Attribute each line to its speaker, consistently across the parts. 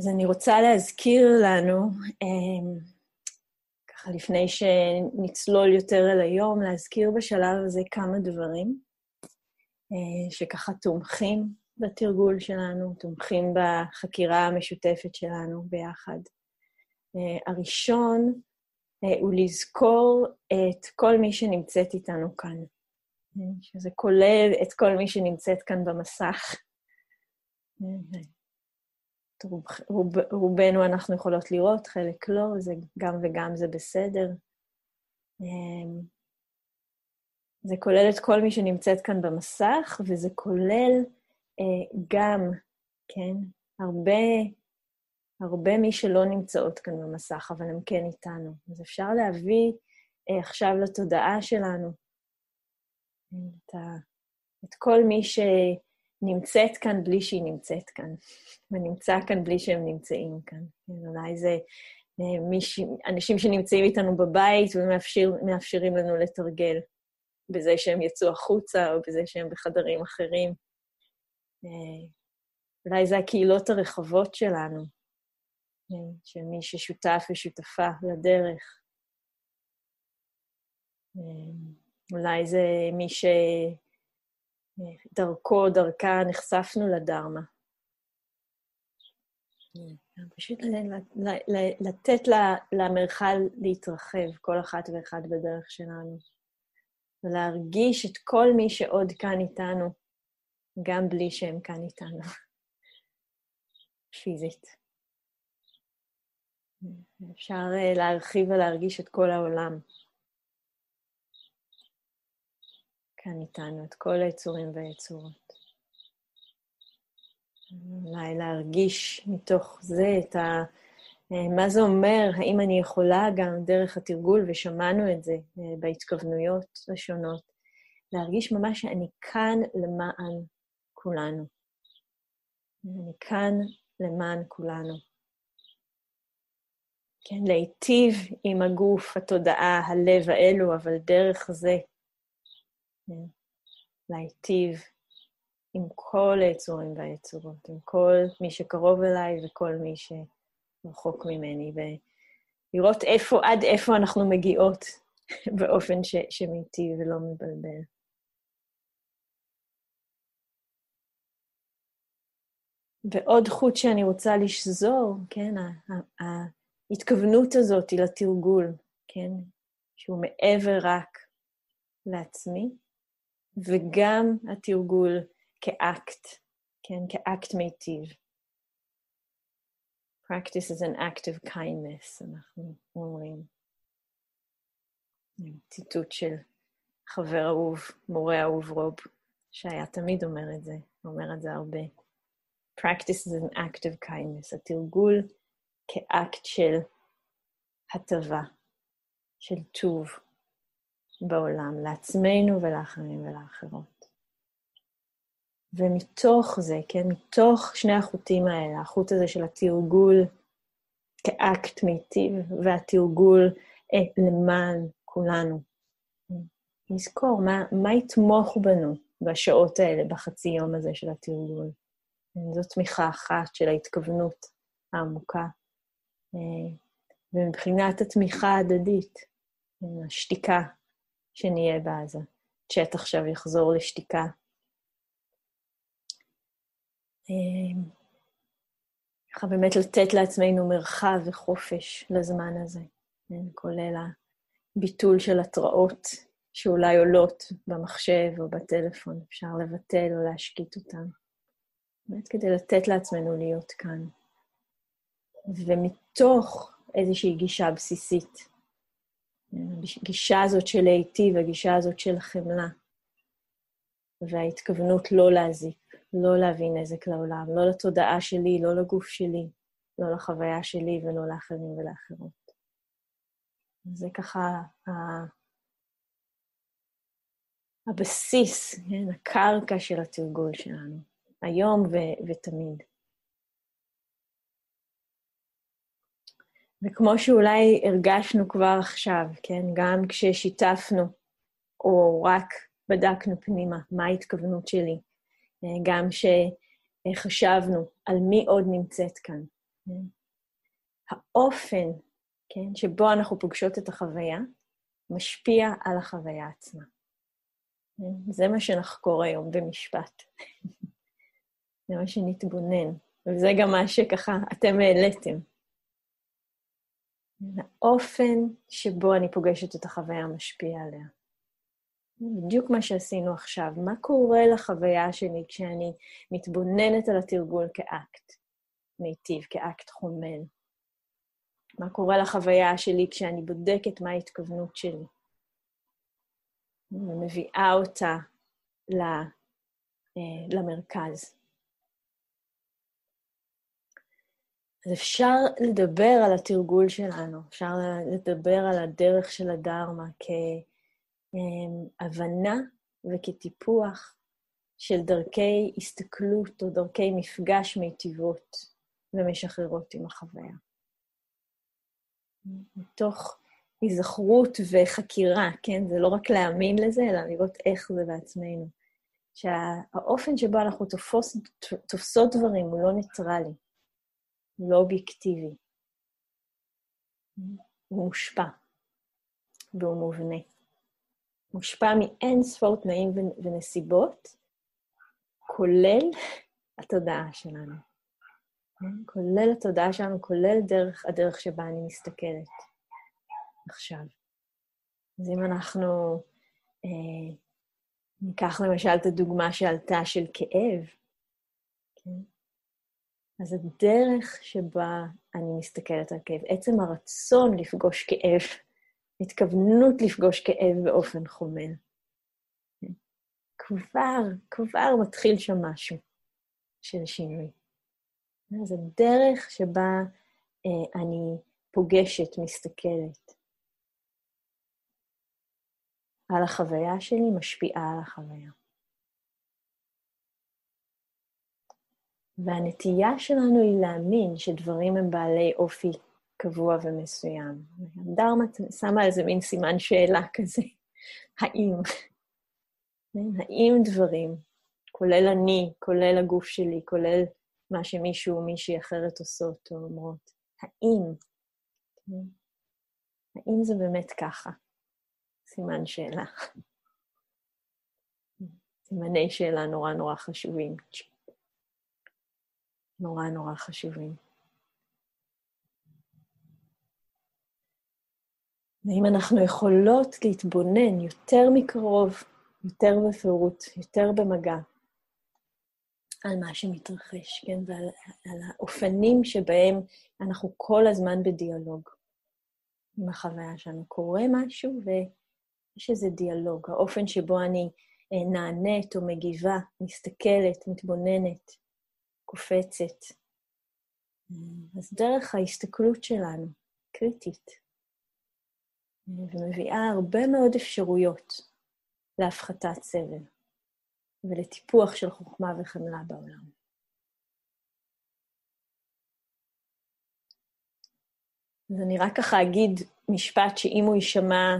Speaker 1: אז אני רוצה להזכיר לנו, ככה לפני שנצלול יותר אל היום, להזכיר בשלב הזה כמה דברים שככה תומכים בתרגול שלנו, תומכים בחקירה המשותפת שלנו ביחד. הראשון הוא לזכור את כל מי שנמצאת איתנו כאן, שזה כולל את כל מי שנמצאת כאן במסך. רוב, רוב, רובנו אנחנו יכולות לראות, חלק לא, זה גם וגם זה בסדר. אמ, זה כולל את כל מי שנמצאת כאן במסך, וזה כולל אה, גם, כן, הרבה, הרבה מי שלא נמצאות כאן במסך, אבל הם כן איתנו. אז אפשר להביא אה, עכשיו לתודעה שלנו את, ה, את כל מי ש... נמצאת כאן בלי שהיא נמצאת כאן, ונמצא כאן בלי שהם נמצאים כאן. כן, אולי זה אה, מיש... אנשים שנמצאים איתנו בבית ומאפשרים לנו לתרגל בזה שהם יצאו החוצה או בזה שהם בחדרים אחרים. אה, אולי זה הקהילות הרחבות שלנו, אה, של מי ששותף ושותפה לדרך. אולי זה מי ש... דרכו, דרכה, נחשפנו לדרמה. פשוט לתת למרחל להתרחב, כל אחת ואחד בדרך שלנו. ולהרגיש את כל מי שעוד כאן איתנו, גם בלי שהם כאן איתנו, פיזית. אפשר אה, להרחיב ולהרגיש את כל העולם. כאן איתנו, את כל היצורים והיצורות. אולי להרגיש מתוך זה את ה... מה זה אומר, האם אני יכולה גם דרך התרגול, ושמענו את זה אה, בהתכוונויות השונות, להרגיש ממש שאני כאן למען כולנו. אני כאן למען כולנו. כן, להיטיב עם הגוף, התודעה, הלב האלו, אבל דרך זה להיטיב עם כל היצורים והיצורות, עם כל מי שקרוב אליי וכל מי שרחוק ממני, ולראות איפה, עד איפה אנחנו מגיעות באופן ש, שמיטיב ולא מבלבל. ועוד חוט שאני רוצה לשזור, כן, ההתכוונות הזאת היא לתרגול, כן, שהוא מעבר רק לעצמי, וגם התרגול כאקט, כן, כאקט מיטיב. Practice is an act of kindness, אנחנו אומרים. ציטוט של חבר אהוב, מורה אהוב רוב, שהיה תמיד אומר את זה, אומר את זה הרבה. Practice is an act of kindness, התרגול כאקט של הטבה, של טוב. בעולם, לעצמנו ולאחרים ולאחרות. ומתוך זה, כן, מתוך שני החוטים האלה, החוט הזה של התרגול כאקט מיטיב, והתרגול אה, למען כולנו, נזכור מה, מה יתמוך בנו בשעות האלה, בחצי יום הזה של התרגול. זו תמיכה אחת של ההתכוונות העמוקה. אה, ומבחינת התמיכה ההדדית, השתיקה שנהיה בעזה. צ'אט עכשיו יחזור לשתיקה. אמ, ככה באמת לתת לעצמנו מרחב וחופש לזמן הזה, כן? כולל הביטול של התראות שאולי עולות במחשב או בטלפון, אפשר לבטל או להשקיט אותן. באמת כדי לתת לעצמנו להיות כאן. ומתוך איזושהי גישה בסיסית הגישה הזאת של להיטיב, הגישה הזאת של חמלה, וההתכוונות לא להזיק, לא להביא נזק לעולם, לא לתודעה שלי, לא לגוף שלי, לא לחוויה שלי ולא לאחרים ולאחרות. זה ככה הבסיס, כן, הקרקע של התרגול שלנו, היום ו- ותמיד. וכמו שאולי הרגשנו כבר עכשיו, כן, גם כששיתפנו, או רק בדקנו פנימה מה ההתכוונות שלי, גם כשחשבנו על מי עוד נמצאת כאן, כן? האופן, כן, שבו אנחנו פוגשות את החוויה, משפיע על החוויה עצמה. כן? זה מה שנחקור היום במשפט. זה מה שנתבונן, וזה גם מה שככה אתם העליתם. האופן שבו אני פוגשת את החוויה משפיע עליה. בדיוק מה שעשינו עכשיו. מה קורה לחוויה שלי כשאני מתבוננת על התרגול כאקט מיטיב, כאקט חומל? מה קורה לחוויה שלי כשאני בודקת מה ההתכוונות שלי? ומביאה אותה אה, למרכז. אז אפשר לדבר על התרגול שלנו, אפשר לדבר על הדרך של הדרמה כהבנה וכטיפוח של דרכי הסתכלות או דרכי מפגש מיטיבות ומשחררות עם החוויה. מתוך היזכרות וחקירה, כן? זה לא רק להאמין לזה, אלא לראות איך זה בעצמנו. שהאופן שבו אנחנו תופוס, תופסות דברים הוא לא ניטרלי. לא אובייקטיבי. הוא מושפע, והוא מובנה. מושפע מאין ספור תנאים ונסיבות, כולל התודעה שלנו. כולל התודעה שלנו, כולל דרך, הדרך שבה אני מסתכלת עכשיו. אז אם אנחנו אה, ניקח למשל את הדוגמה שעלתה של כאב, כן? אז הדרך שבה אני מסתכלת על כאב, עצם הרצון לפגוש כאב, התכוונות לפגוש כאב באופן חומל, כבר, כבר מתחיל שם משהו של שינוי. אז הדרך שבה אה, אני פוגשת, מסתכלת על החוויה שלי, משפיעה על החוויה. והנטייה שלנו היא להאמין שדברים הם בעלי אופי קבוע ומסוים. דרמה שמה איזה מין סימן שאלה כזה, האם? כן, האם דברים, כולל אני, כולל הגוף שלי, כולל מה שמישהו או מישהי אחרת עושות או אומרות, האם? כן, האם זה באמת ככה? סימן שאלה. סימני שאלה נורא נורא חשובים. נורא נורא חשובים. ואם אנחנו יכולות להתבונן יותר מקרוב, יותר בפירוט, יותר במגע, על מה שמתרחש, כן? ועל על האופנים שבהם אנחנו כל הזמן בדיאלוג עם החוויה שלנו. קורה משהו ויש איזה דיאלוג, האופן שבו אני אה, נענית או מגיבה, מסתכלת, מתבוננת, קופצת. אז דרך ההסתכלות שלנו, קריטית, ומביאה הרבה מאוד אפשרויות להפחתת סבל ולטיפוח של חוכמה וחמלה בעולם. אז אני רק ככה אגיד משפט שאם הוא יישמע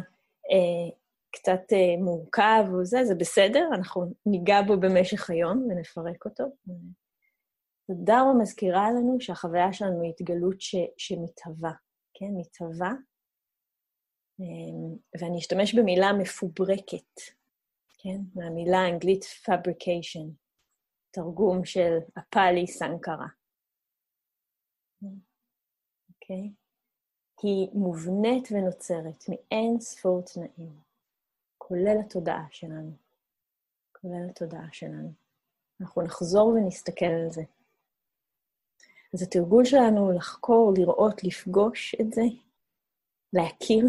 Speaker 1: אה, קצת אה, מורכב או זה, זה בסדר, אנחנו ניגע בו במשך היום ונפרק אותו. הדרמה מזכירה לנו שהחוויה שלנו היא התגלות ש, שמתהווה, כן? מתהווה. אמ, ואני אשתמש במילה מפוברקת, כן? מהמילה האנגלית fabrication, תרגום של הפאלי סנקרה. אוקיי? היא מובנית ונוצרת מאין ספור תנאים, כולל התודעה שלנו. כולל התודעה שלנו. אנחנו נחזור ונסתכל על זה. אז התרגול שלנו הוא לחקור, לראות, לפגוש את זה, להכיר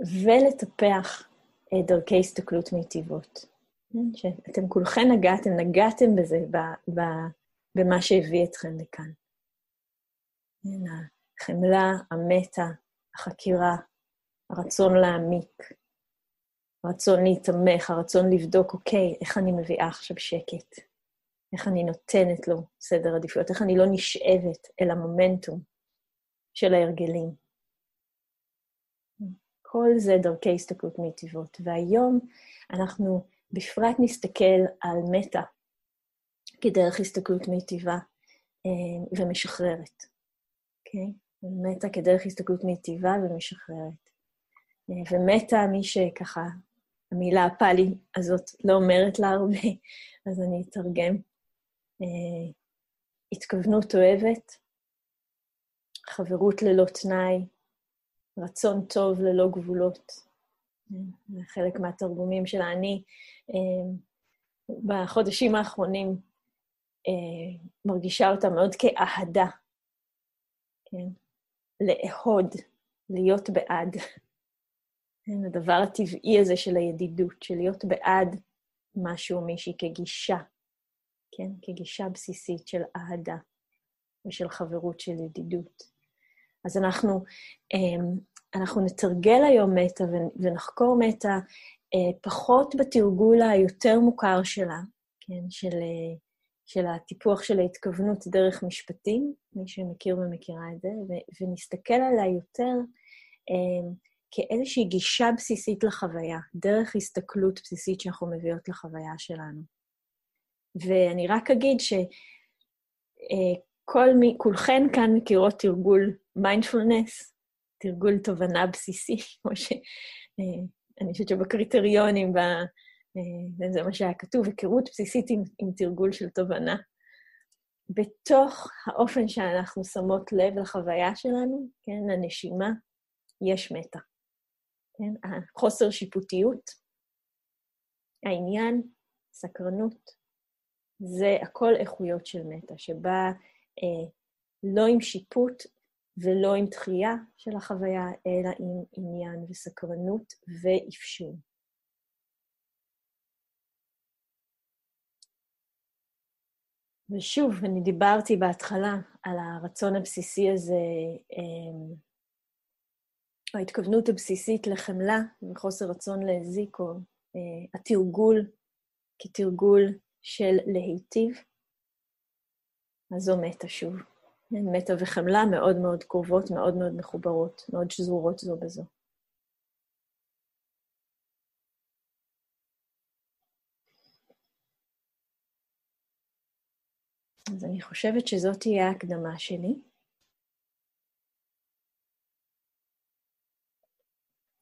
Speaker 1: ולטפח אה, דרכי הסתכלות מיטיבות. כן, שאתם כולכם נגעתם, נגעתם בזה, ב, ב, במה שהביא אתכם לכאן. כן, החמלה, המטה, החקירה, הרצון להעמיק, הרצון להתמך, הרצון לבדוק, אוקיי, איך אני מביאה עכשיו שקט? איך אני נותנת לו סדר עדיפויות, איך אני לא נשאבת אל המומנטום של ההרגלים. כל זה דרכי הסתכלות מיטיבות. והיום אנחנו בפרט נסתכל על מטה כדרך הסתכלות מיטיבה, ומשחררת, אוקיי? Okay? מטה כדרך הסתכלות מיטיבה ומשחררת. ומטה, מי שככה, המילה הפאלי הזאת לא אומרת לה הרבה, אז אני אתרגם. התכוונות אוהבת, חברות ללא תנאי, רצון טוב ללא גבולות. זה חלק מהתרגומים של האני. בחודשים האחרונים מרגישה אותה מאוד כאהדה, כן? לאהוד, להיות בעד. כן, הדבר הטבעי הזה של הידידות, של להיות בעד משהו או מישהי כגישה, כן? כגישה בסיסית של אהדה ושל חברות, של ידידות. אז אנחנו, אמ, אנחנו נתרגל היום מטה ונחקור מטה אה, פחות בתרגול היותר מוכר שלה, כן? של, אה, של הטיפוח של ההתכוונות דרך משפטים, מי שמכיר ומכירה את זה, ונסתכל עליה יותר אמ, כאיזושהי גישה בסיסית לחוויה, דרך הסתכלות בסיסית שאנחנו מביאות לחוויה שלנו. ואני רק אגיד ש... אה, מי, כולכן כאן מכירות תרגול מיינדפולנס, תרגול תובנה בסיסי, כמו שאני חושבת שבקריטריונים, ב, אה, זה מה שהיה כתוב, היכרות בסיסית עם, עם תרגול של תובנה. בתוך האופן שאנחנו שמות לב לחוויה שלנו, כן, הנשימה, יש מטה. כן, החוסר שיפוטיות, העניין, סקרנות, זה הכל איכויות של מטה, שבה אה, לא עם שיפוט ולא עם דחייה של החוויה, אלא עם עניין וסקרנות ואפשור. ושוב, אני דיברתי בהתחלה על הרצון הבסיסי הזה, אה, או ההתכוונות הבסיסית לחמלה וחוסר רצון להזיק, או אה, התרגול כתרגול של להיטיב. אז זו מתה שוב. מתה וחמלה מאוד מאוד קרובות, מאוד מאוד מחוברות, מאוד שזורות זו בזו. אז אני חושבת שזאת תהיה ההקדמה שלי.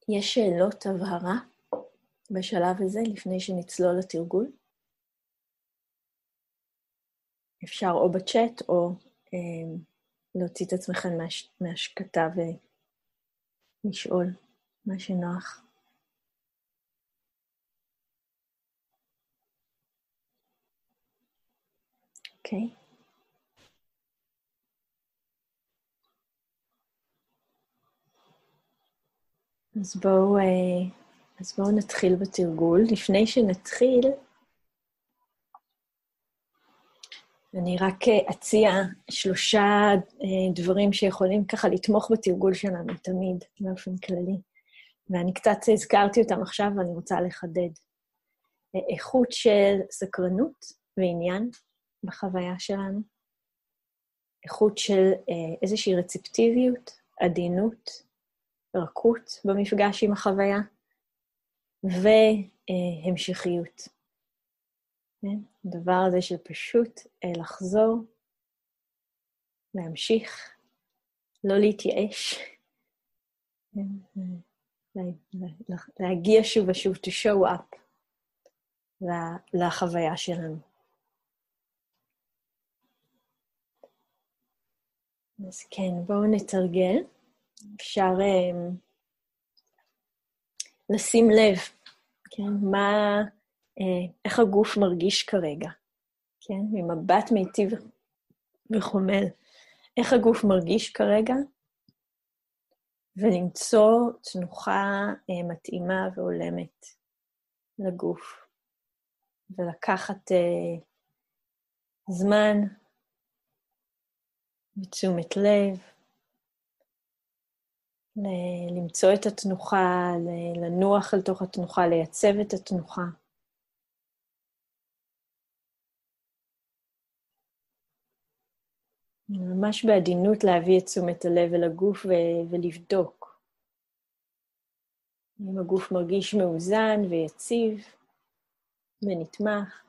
Speaker 1: יש שאלות הבהרה בשלב הזה, לפני שנצלול לתרגול? אפשר או בצ'אט או אה, להוציא את עצמכם מהש, מהשקטה ולשאול מה שנוח. אוקיי. Okay. אז בואו, אה, אז בואו נתחיל בתרגול. לפני שנתחיל, אני רק אה, אציע שלושה אה, דברים שיכולים ככה לתמוך בתרגול שלנו תמיד, באופן כללי. ואני קצת הזכרתי אותם עכשיו ואני רוצה לחדד. אה, איכות של סקרנות ועניין בחוויה שלנו, איכות של איזושהי רציפטיביות, עדינות, רכות במפגש עם החוויה, והמשכיות. כן? הדבר הזה של פשוט אה, לחזור, להמשיך, לא להתייאש, כן? להגיע שוב ושוב, to show up לחוויה שלנו. אז כן, בואו נתרגל. אפשר um, לשים לב, כן, מה, איך הגוף מרגיש כרגע, כן? ממבט מיטיב וחומל. איך הגוף מרגיש כרגע, ולמצוא תנוחה אה, מתאימה והולמת לגוף, ולקחת אה, זמן ותשומת לב, למצוא את התנוחה, לנוח אל תוך התנוחה, לייצב את התנוחה. ממש בעדינות להביא את תשומת הלב אל הגוף ו- ולבדוק. אם הגוף מרגיש מאוזן ויציב ונתמך.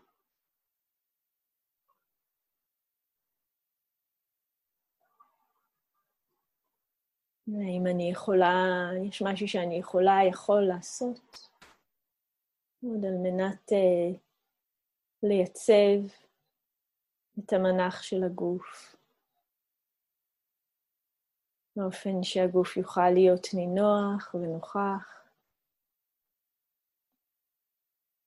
Speaker 1: האם אני יכולה, יש משהו שאני יכולה, יכול לעשות, עוד על מנת uh, לייצב את המנח של הגוף. באופן שהגוף יוכל להיות נינוח ונוכח,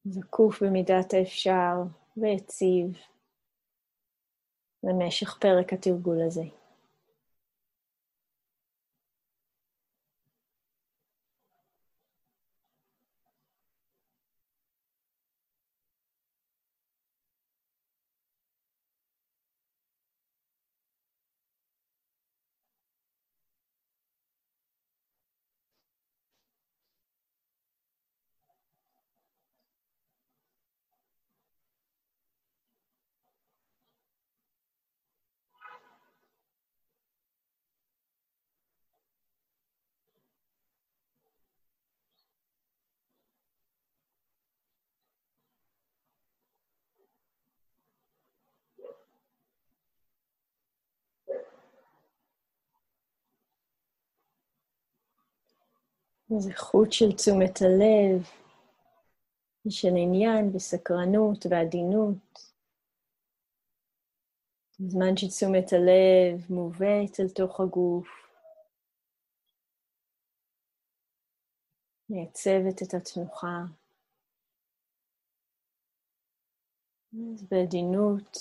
Speaker 1: זקוף במידת האפשר ויציב למשך פרק התרגול הזה. איזה חוט של תשומת הלב, של עניין וסקרנות ועדינות. בזמן שתשומת הלב מובאת אל תוך הגוף, מייצבת את התנוחה. אז בעדינות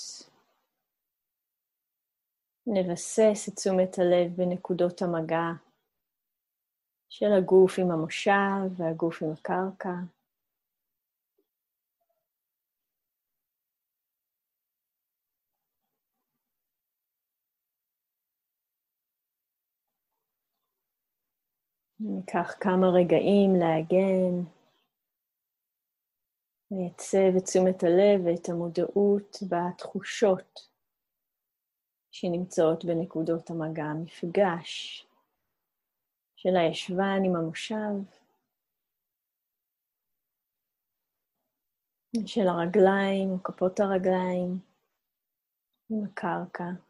Speaker 1: נבסס את תשומת הלב בנקודות המגע. של הגוף עם המושב והגוף עם הקרקע. ניקח כמה רגעים להגן, לייצב את תשומת הלב ואת המודעות בתחושות שנמצאות בנקודות המגע, מפגש של הישבן עם המושב, של הרגליים כפות הרגליים עם הקרקע.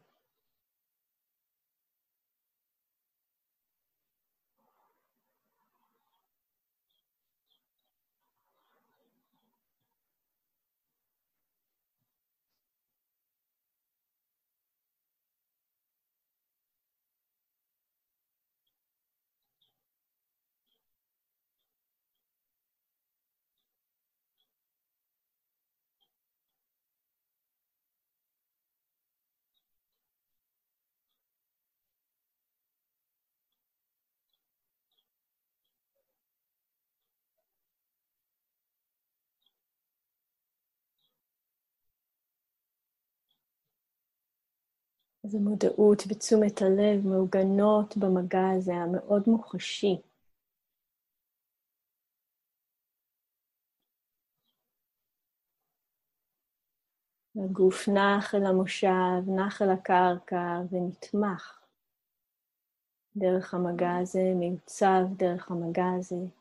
Speaker 1: אז המודעות ותשומת הלב מעוגנות במגע הזה המאוד מוחשי. הגוף נח אל המושב, נח אל הקרקע ונתמך דרך המגע הזה, מיוצב דרך המגע הזה.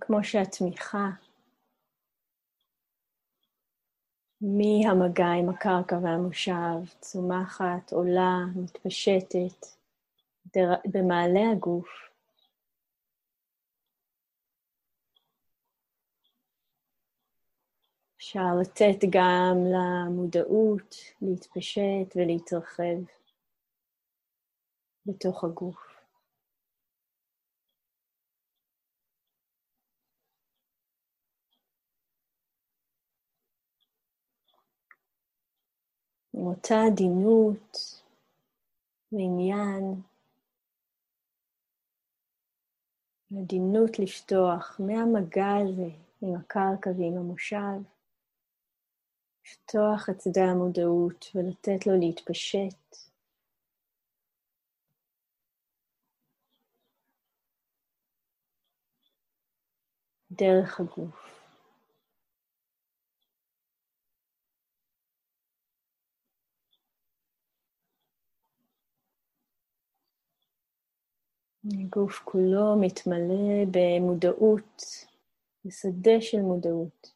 Speaker 1: כמו שהתמיכה מהמגע עם הקרקע והמושב צומחת, עולה, מתפשטת במעלה הגוף. אפשר לתת גם למודעות להתפשט ולהתרחב בתוך הגוף. עם אותה עדינות ועניין, עדינות לפתוח מהמגע הזה עם הקרקע ועם המושב, לפתוח את שדה המודעות ולתת לו להתפשט. דרך הגוף. הגוף כולו מתמלא במודעות, בשדה של מודעות.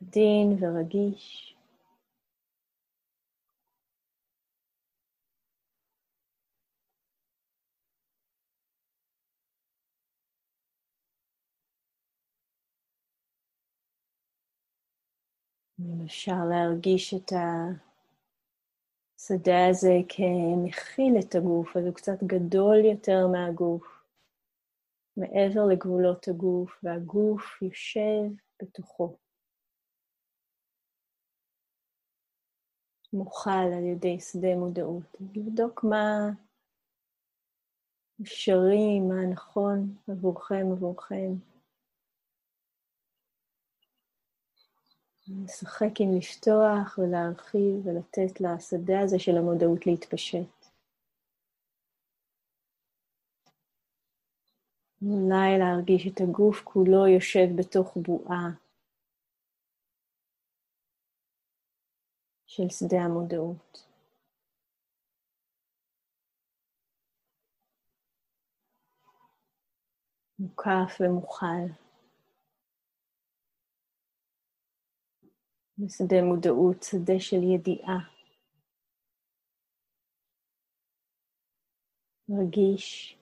Speaker 1: עדין ורגיש. אפשר להרגיש את השדה הזה כמכיל את הגוף, אז הוא קצת גדול יותר מהגוף, מעבר לגבולות הגוף, והגוף יושב בתוכו. מוכל על ידי שדה מודעות. לבדוק מה אפשרי, מה נכון עבורכם, עבורכם. לשחק עם לפתוח ולהרחיב ולתת לשדה הזה של המודעות להתפשט. אולי להרגיש את הגוף כולו יושב בתוך בועה של שדה המודעות. מוקף ומוכל. שדה מודעות, שדה של ידיעה. רגיש.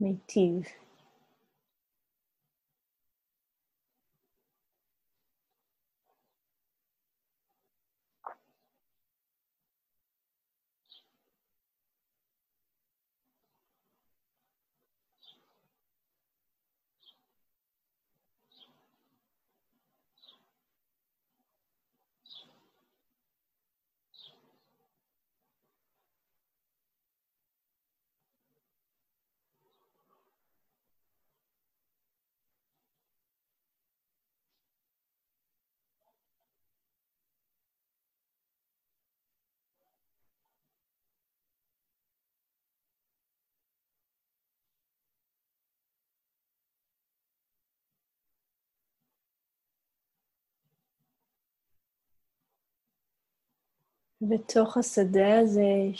Speaker 1: מיטיב. בתוך השדה הזה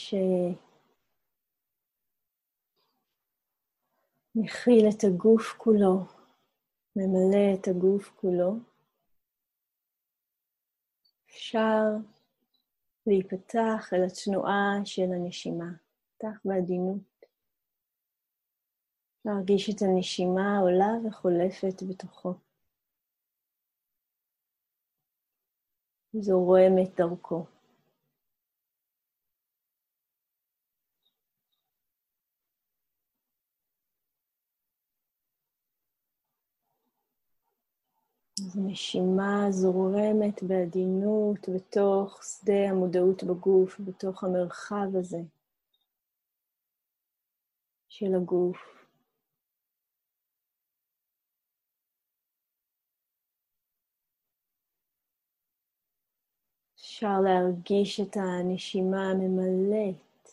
Speaker 1: שמכיל את הגוף כולו, ממלא את הגוף כולו, אפשר להיפתח אל התנועה של הנשימה. פתח בעדינות. להרגיש את הנשימה עולה וחולפת בתוכו. זורמת דרכו. אז נשימה זורמת בעדינות בתוך שדה המודעות בגוף, בתוך המרחב הזה של הגוף. אפשר להרגיש את הנשימה הממלאת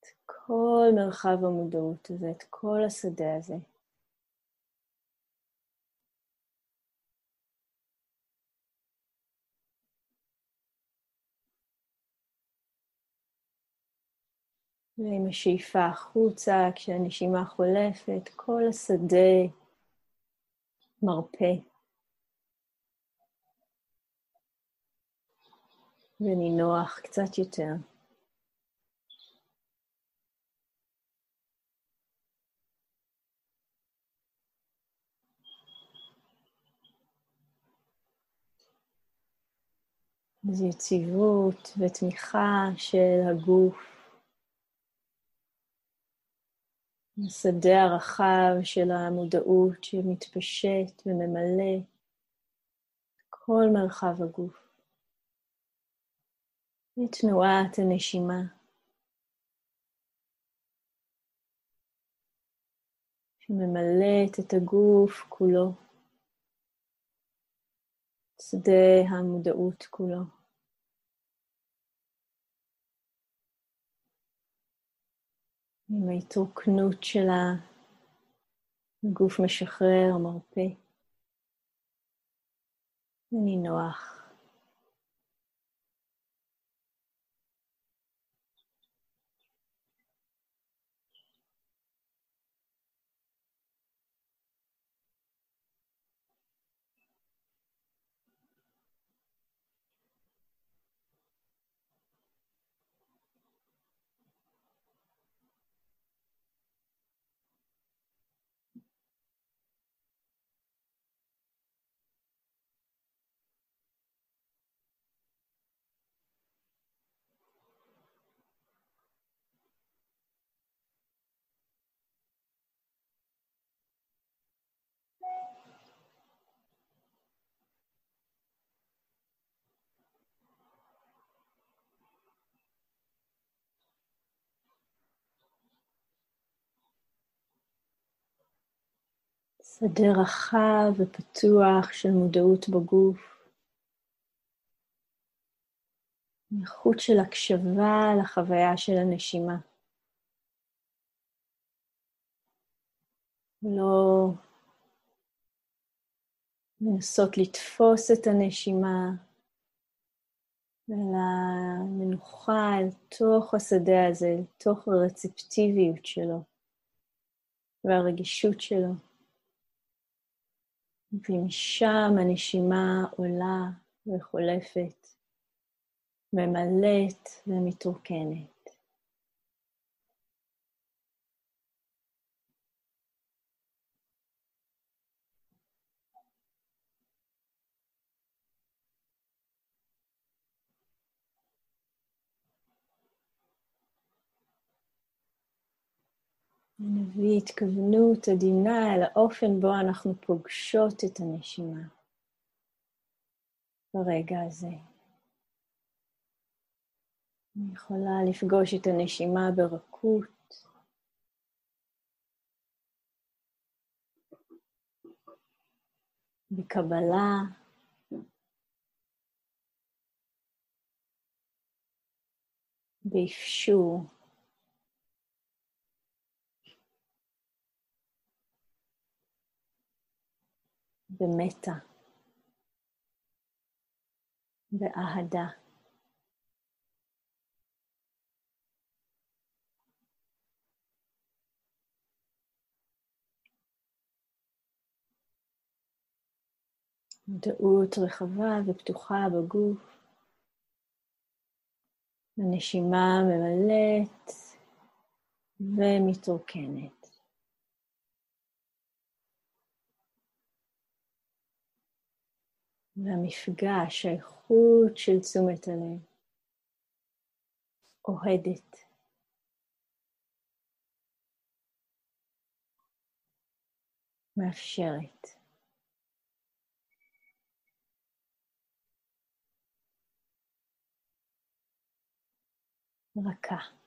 Speaker 1: את כל מרחב המודעות הזה, את כל השדה הזה. ועם השאיפה החוצה, כשהנשימה חולפת, כל השדה מרפה. ונינוח קצת יותר. אז יציבות ותמיכה של הגוף השדה הרחב של המודעות שמתפשט וממלא כל מרחב הגוף. ותנועת הנשימה. שממלאת את הגוף כולו, שדה המודעות כולו. עם ההתרוקנות של הגוף משחרר, מרפא. ונינוח. שדה רחב ופתוח של מודעות בגוף. איכות של הקשבה לחוויה של הנשימה. לא לנסות לתפוס את הנשימה, אלא מנוחה אל תוך השדה הזה, אל תוך הרצפטיביות שלו והרגישות שלו. ומשם הנשימה עולה וחולפת, ממלאת ומתרוקנת. נביא התכוונות עדינה אל האופן בו אנחנו פוגשות את הנשימה ברגע הזה. אני יכולה לפגוש את הנשימה ברכות. בקבלה, באפשור. במתע, באהדה. מודעות רחבה ופתוחה בגוף. הנשימה ממלאת ומתרוקנת. והמפגש, האיכות של תשומת הלב, אוהדת. מאפשרת. רכה.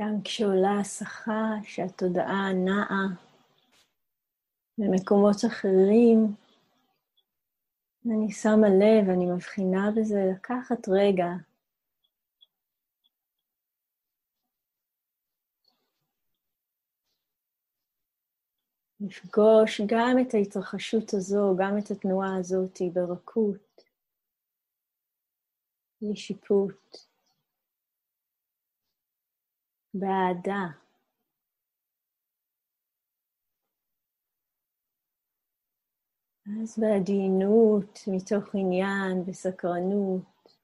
Speaker 1: גם כשעולה הסחה שהתודעה נעה במקומות אחרים, אני שמה לב, אני מבחינה בזה לקחת רגע. לפגוש גם את ההתרחשות הזו, גם את התנועה הזאת ברכות, בלי שיפוט, באהדה. אז בעדינות, מתוך עניין וסקרנות,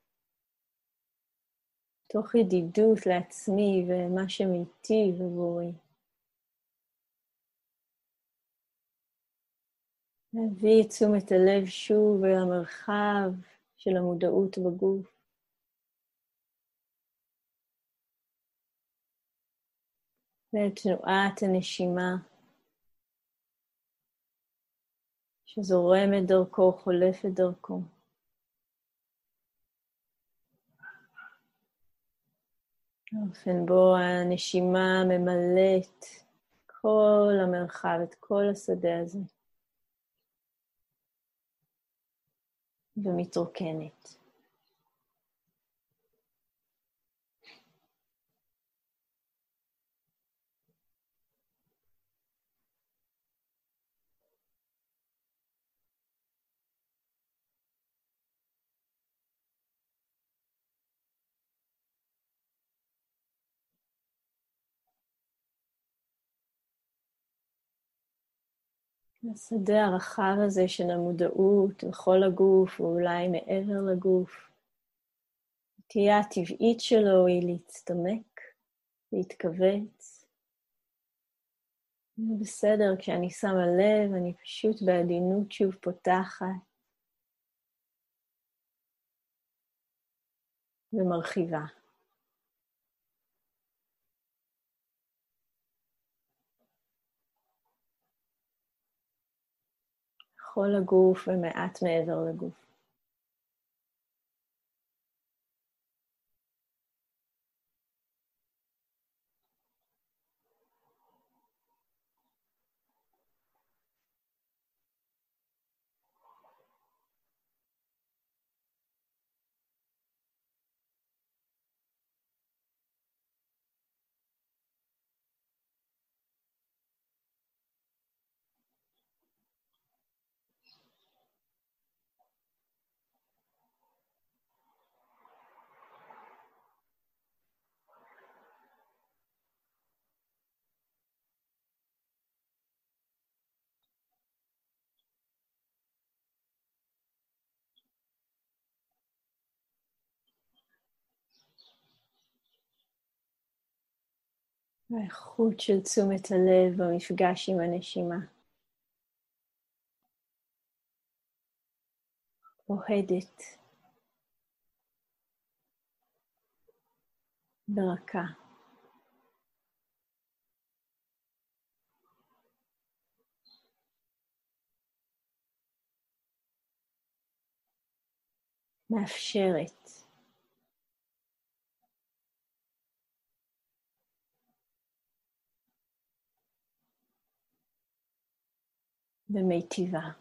Speaker 1: תוך ידידות לעצמי ומה שמיטיב עבורי. להביא את תשומת הלב שוב אל המרחב של המודעות בגוף. ואל תנועת הנשימה שזורמת דרכו, חולפת דרכו. באופן בו הנשימה ממלאת כל המרחב, את כל השדה הזה. ומתרוקנת. השדה הרחב הזה של המודעות בכל הגוף, ואולי מעבר לגוף, הנטייה הטבעית שלו היא להצטמק, להתכווץ. בסדר, כשאני שמה לב, אני פשוט בעדינות שוב פותחת ומרחיבה. כל הגוף ומעט מעבר לגוף. האיכות של תשומת הלב במפגש עם הנשימה. אוהדת, ברכה. מאפשרת. de Meitivá.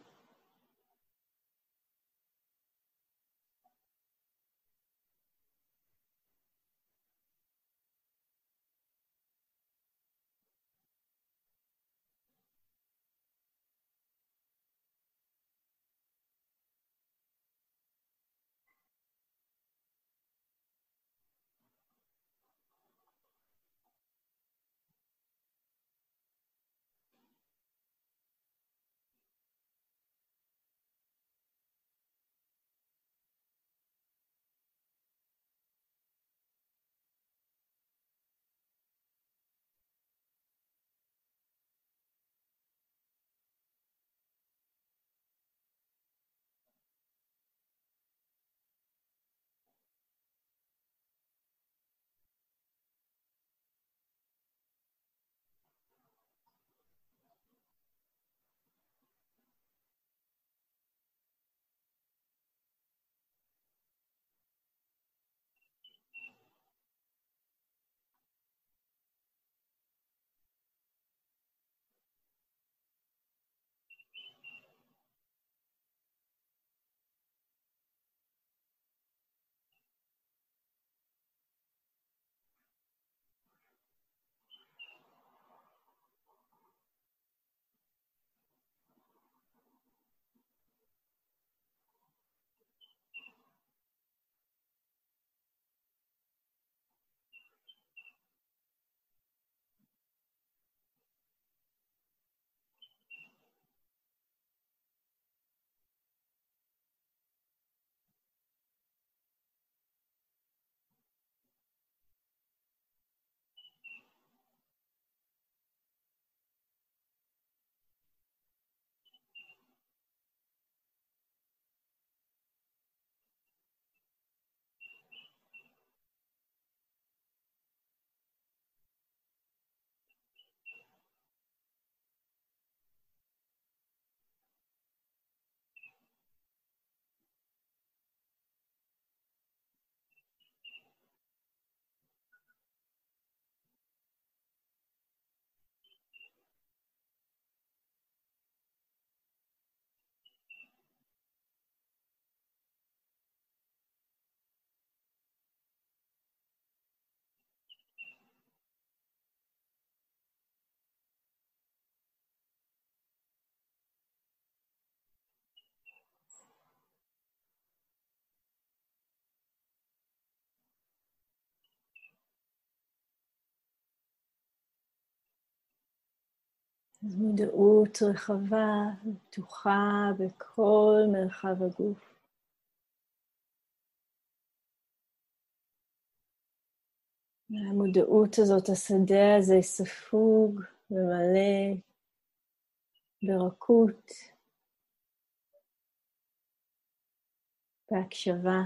Speaker 1: אז מודעות רחבה ופתוחה בכל מרחב הגוף. המודעות הזאת, השדה הזה ספוג ומלא ברכות, בהקשבה,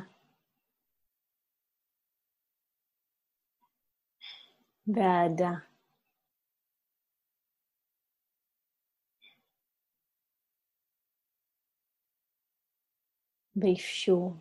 Speaker 1: באהדה. באפשור.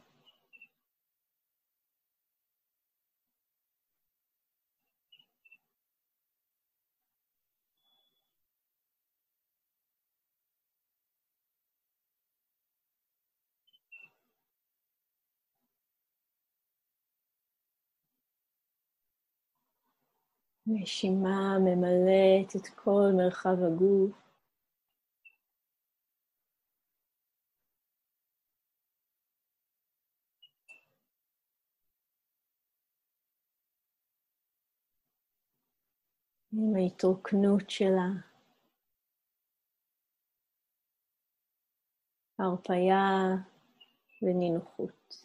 Speaker 1: נשימה ממלאת את כל מרחב הגוף. עם ההתרוקנות שלה, הרפייה ונינוחות.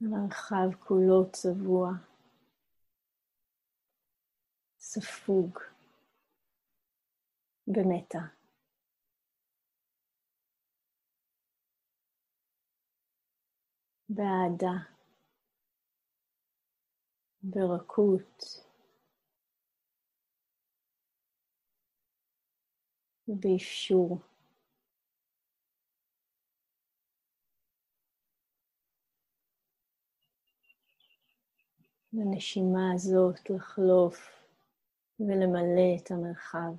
Speaker 1: המרחב כולו צבוע, ספוג במטה. באהדה, ברכות, ובאפשור. לנשימה הזאת לחלוף ולמלא את המרחב.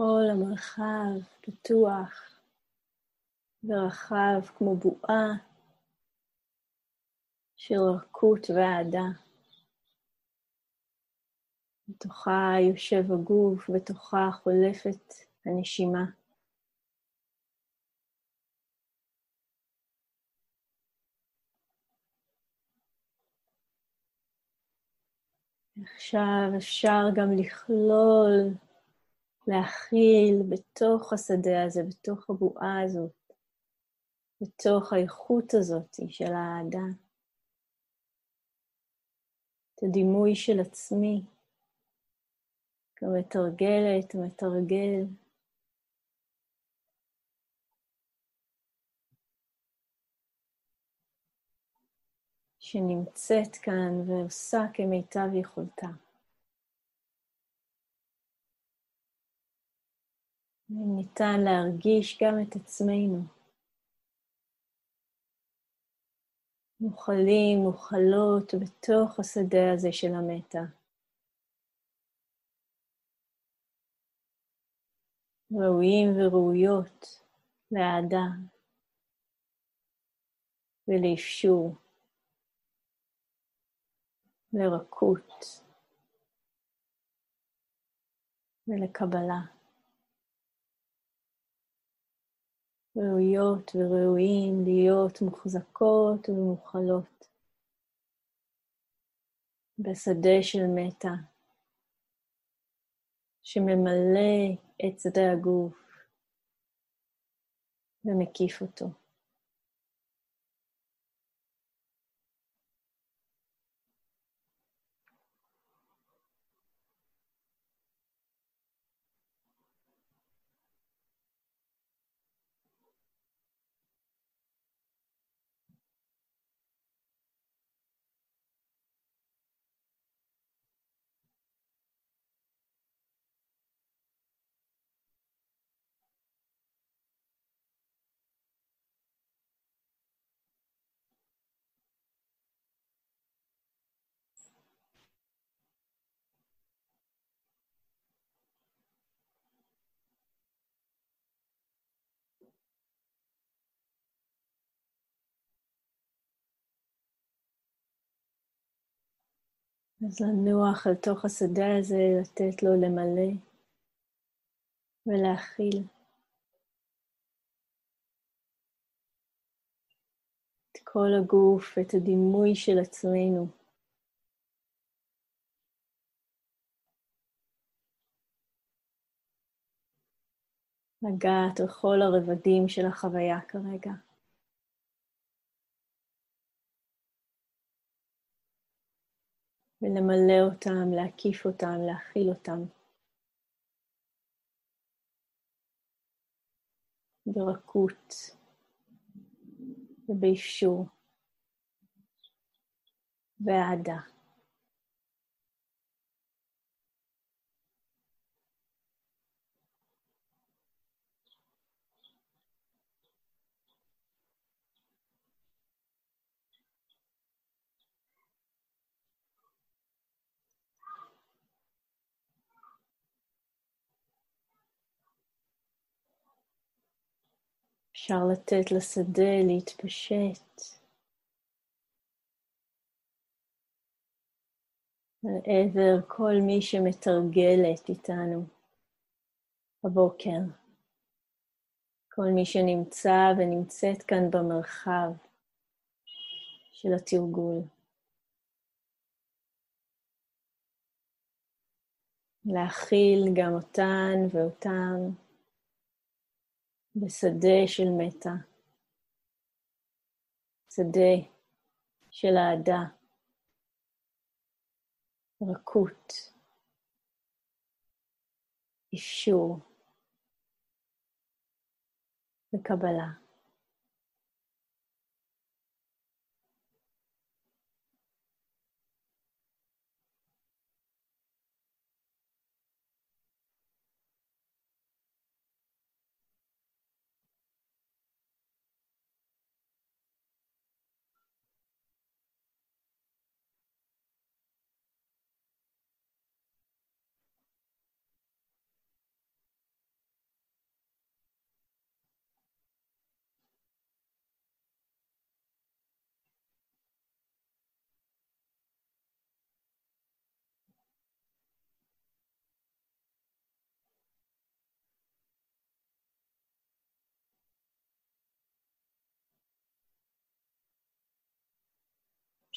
Speaker 1: כל המרחב פתוח ורחב כמו בועה של רכות ואהדה. בתוכה יושב הגוף, בתוכה חולפת הנשימה. עכשיו אפשר גם לכלול, להכיל בתוך השדה הזה, בתוך הבועה הזאת, בתוך האיכות הזאת של האהדה, את הדימוי של עצמי, כמתרגלת, מתרגל. שנמצאת כאן ועושה כמיטב יכולתה. ניתן להרגיש גם את עצמנו. מוכלים, מוכלות בתוך השדה הזה של המטה. ראויים וראויות לאהדה ולאפשור. לרכות ולקבלה. ראויות וראויים להיות מוחזקות ומוכלות בשדה של מטה שממלא את שדה הגוף ומקיף אותו. אז לנוח אל תוך השדה הזה, לתת לו למלא ולהכיל. את כל הגוף, את הדימוי של עצמנו. לגעת בכל הרבדים של החוויה כרגע. ולמלא אותם, להקיף אותם, להכיל אותם. ברכות ובאפשור, באהדה. אפשר לתת לשדה להתפשט על עבר כל מי שמתרגלת איתנו בבוקר. כל מי שנמצא ונמצאת כאן במרחב של התרגול. להכיל גם אותן ואותם. בשדה של מטה, שדה של אהדה, רכות, אפשור. וקבלה.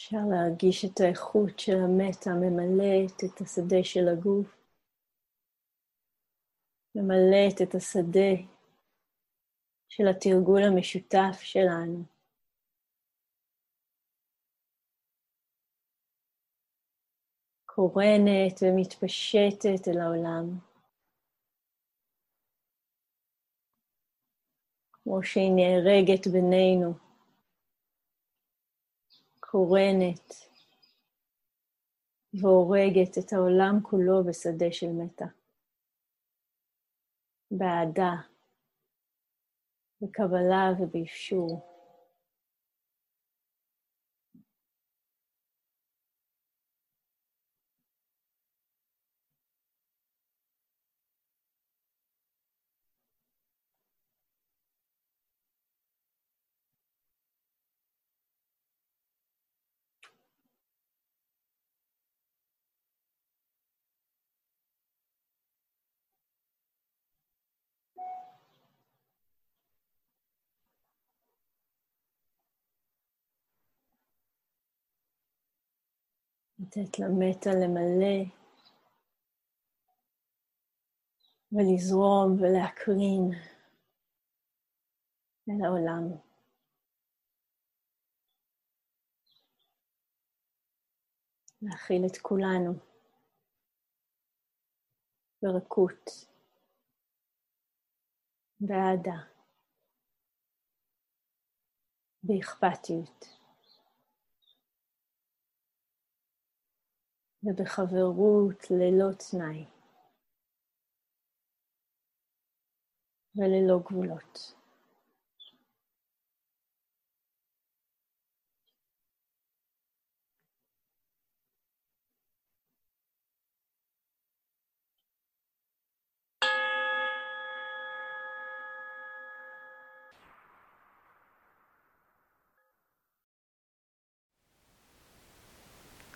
Speaker 1: אפשר להרגיש את האיכות של המטה ממלאת את השדה של הגוף, ממלאת את השדה של התרגול המשותף שלנו. קורנת ומתפשטת אל העולם. כמו שהיא נהרגת בינינו, קורנת והורגת את העולם כולו בשדה של מתה. באהדה, בקבלה ובאפשור. לתת למטה למלא ולזרום ולהקרין אל העולם. להכיל את כולנו ברכות, באהדה, באכפתיות. ובחברות ללא תנאי וללא גבולות.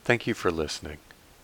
Speaker 2: Thank you for listening.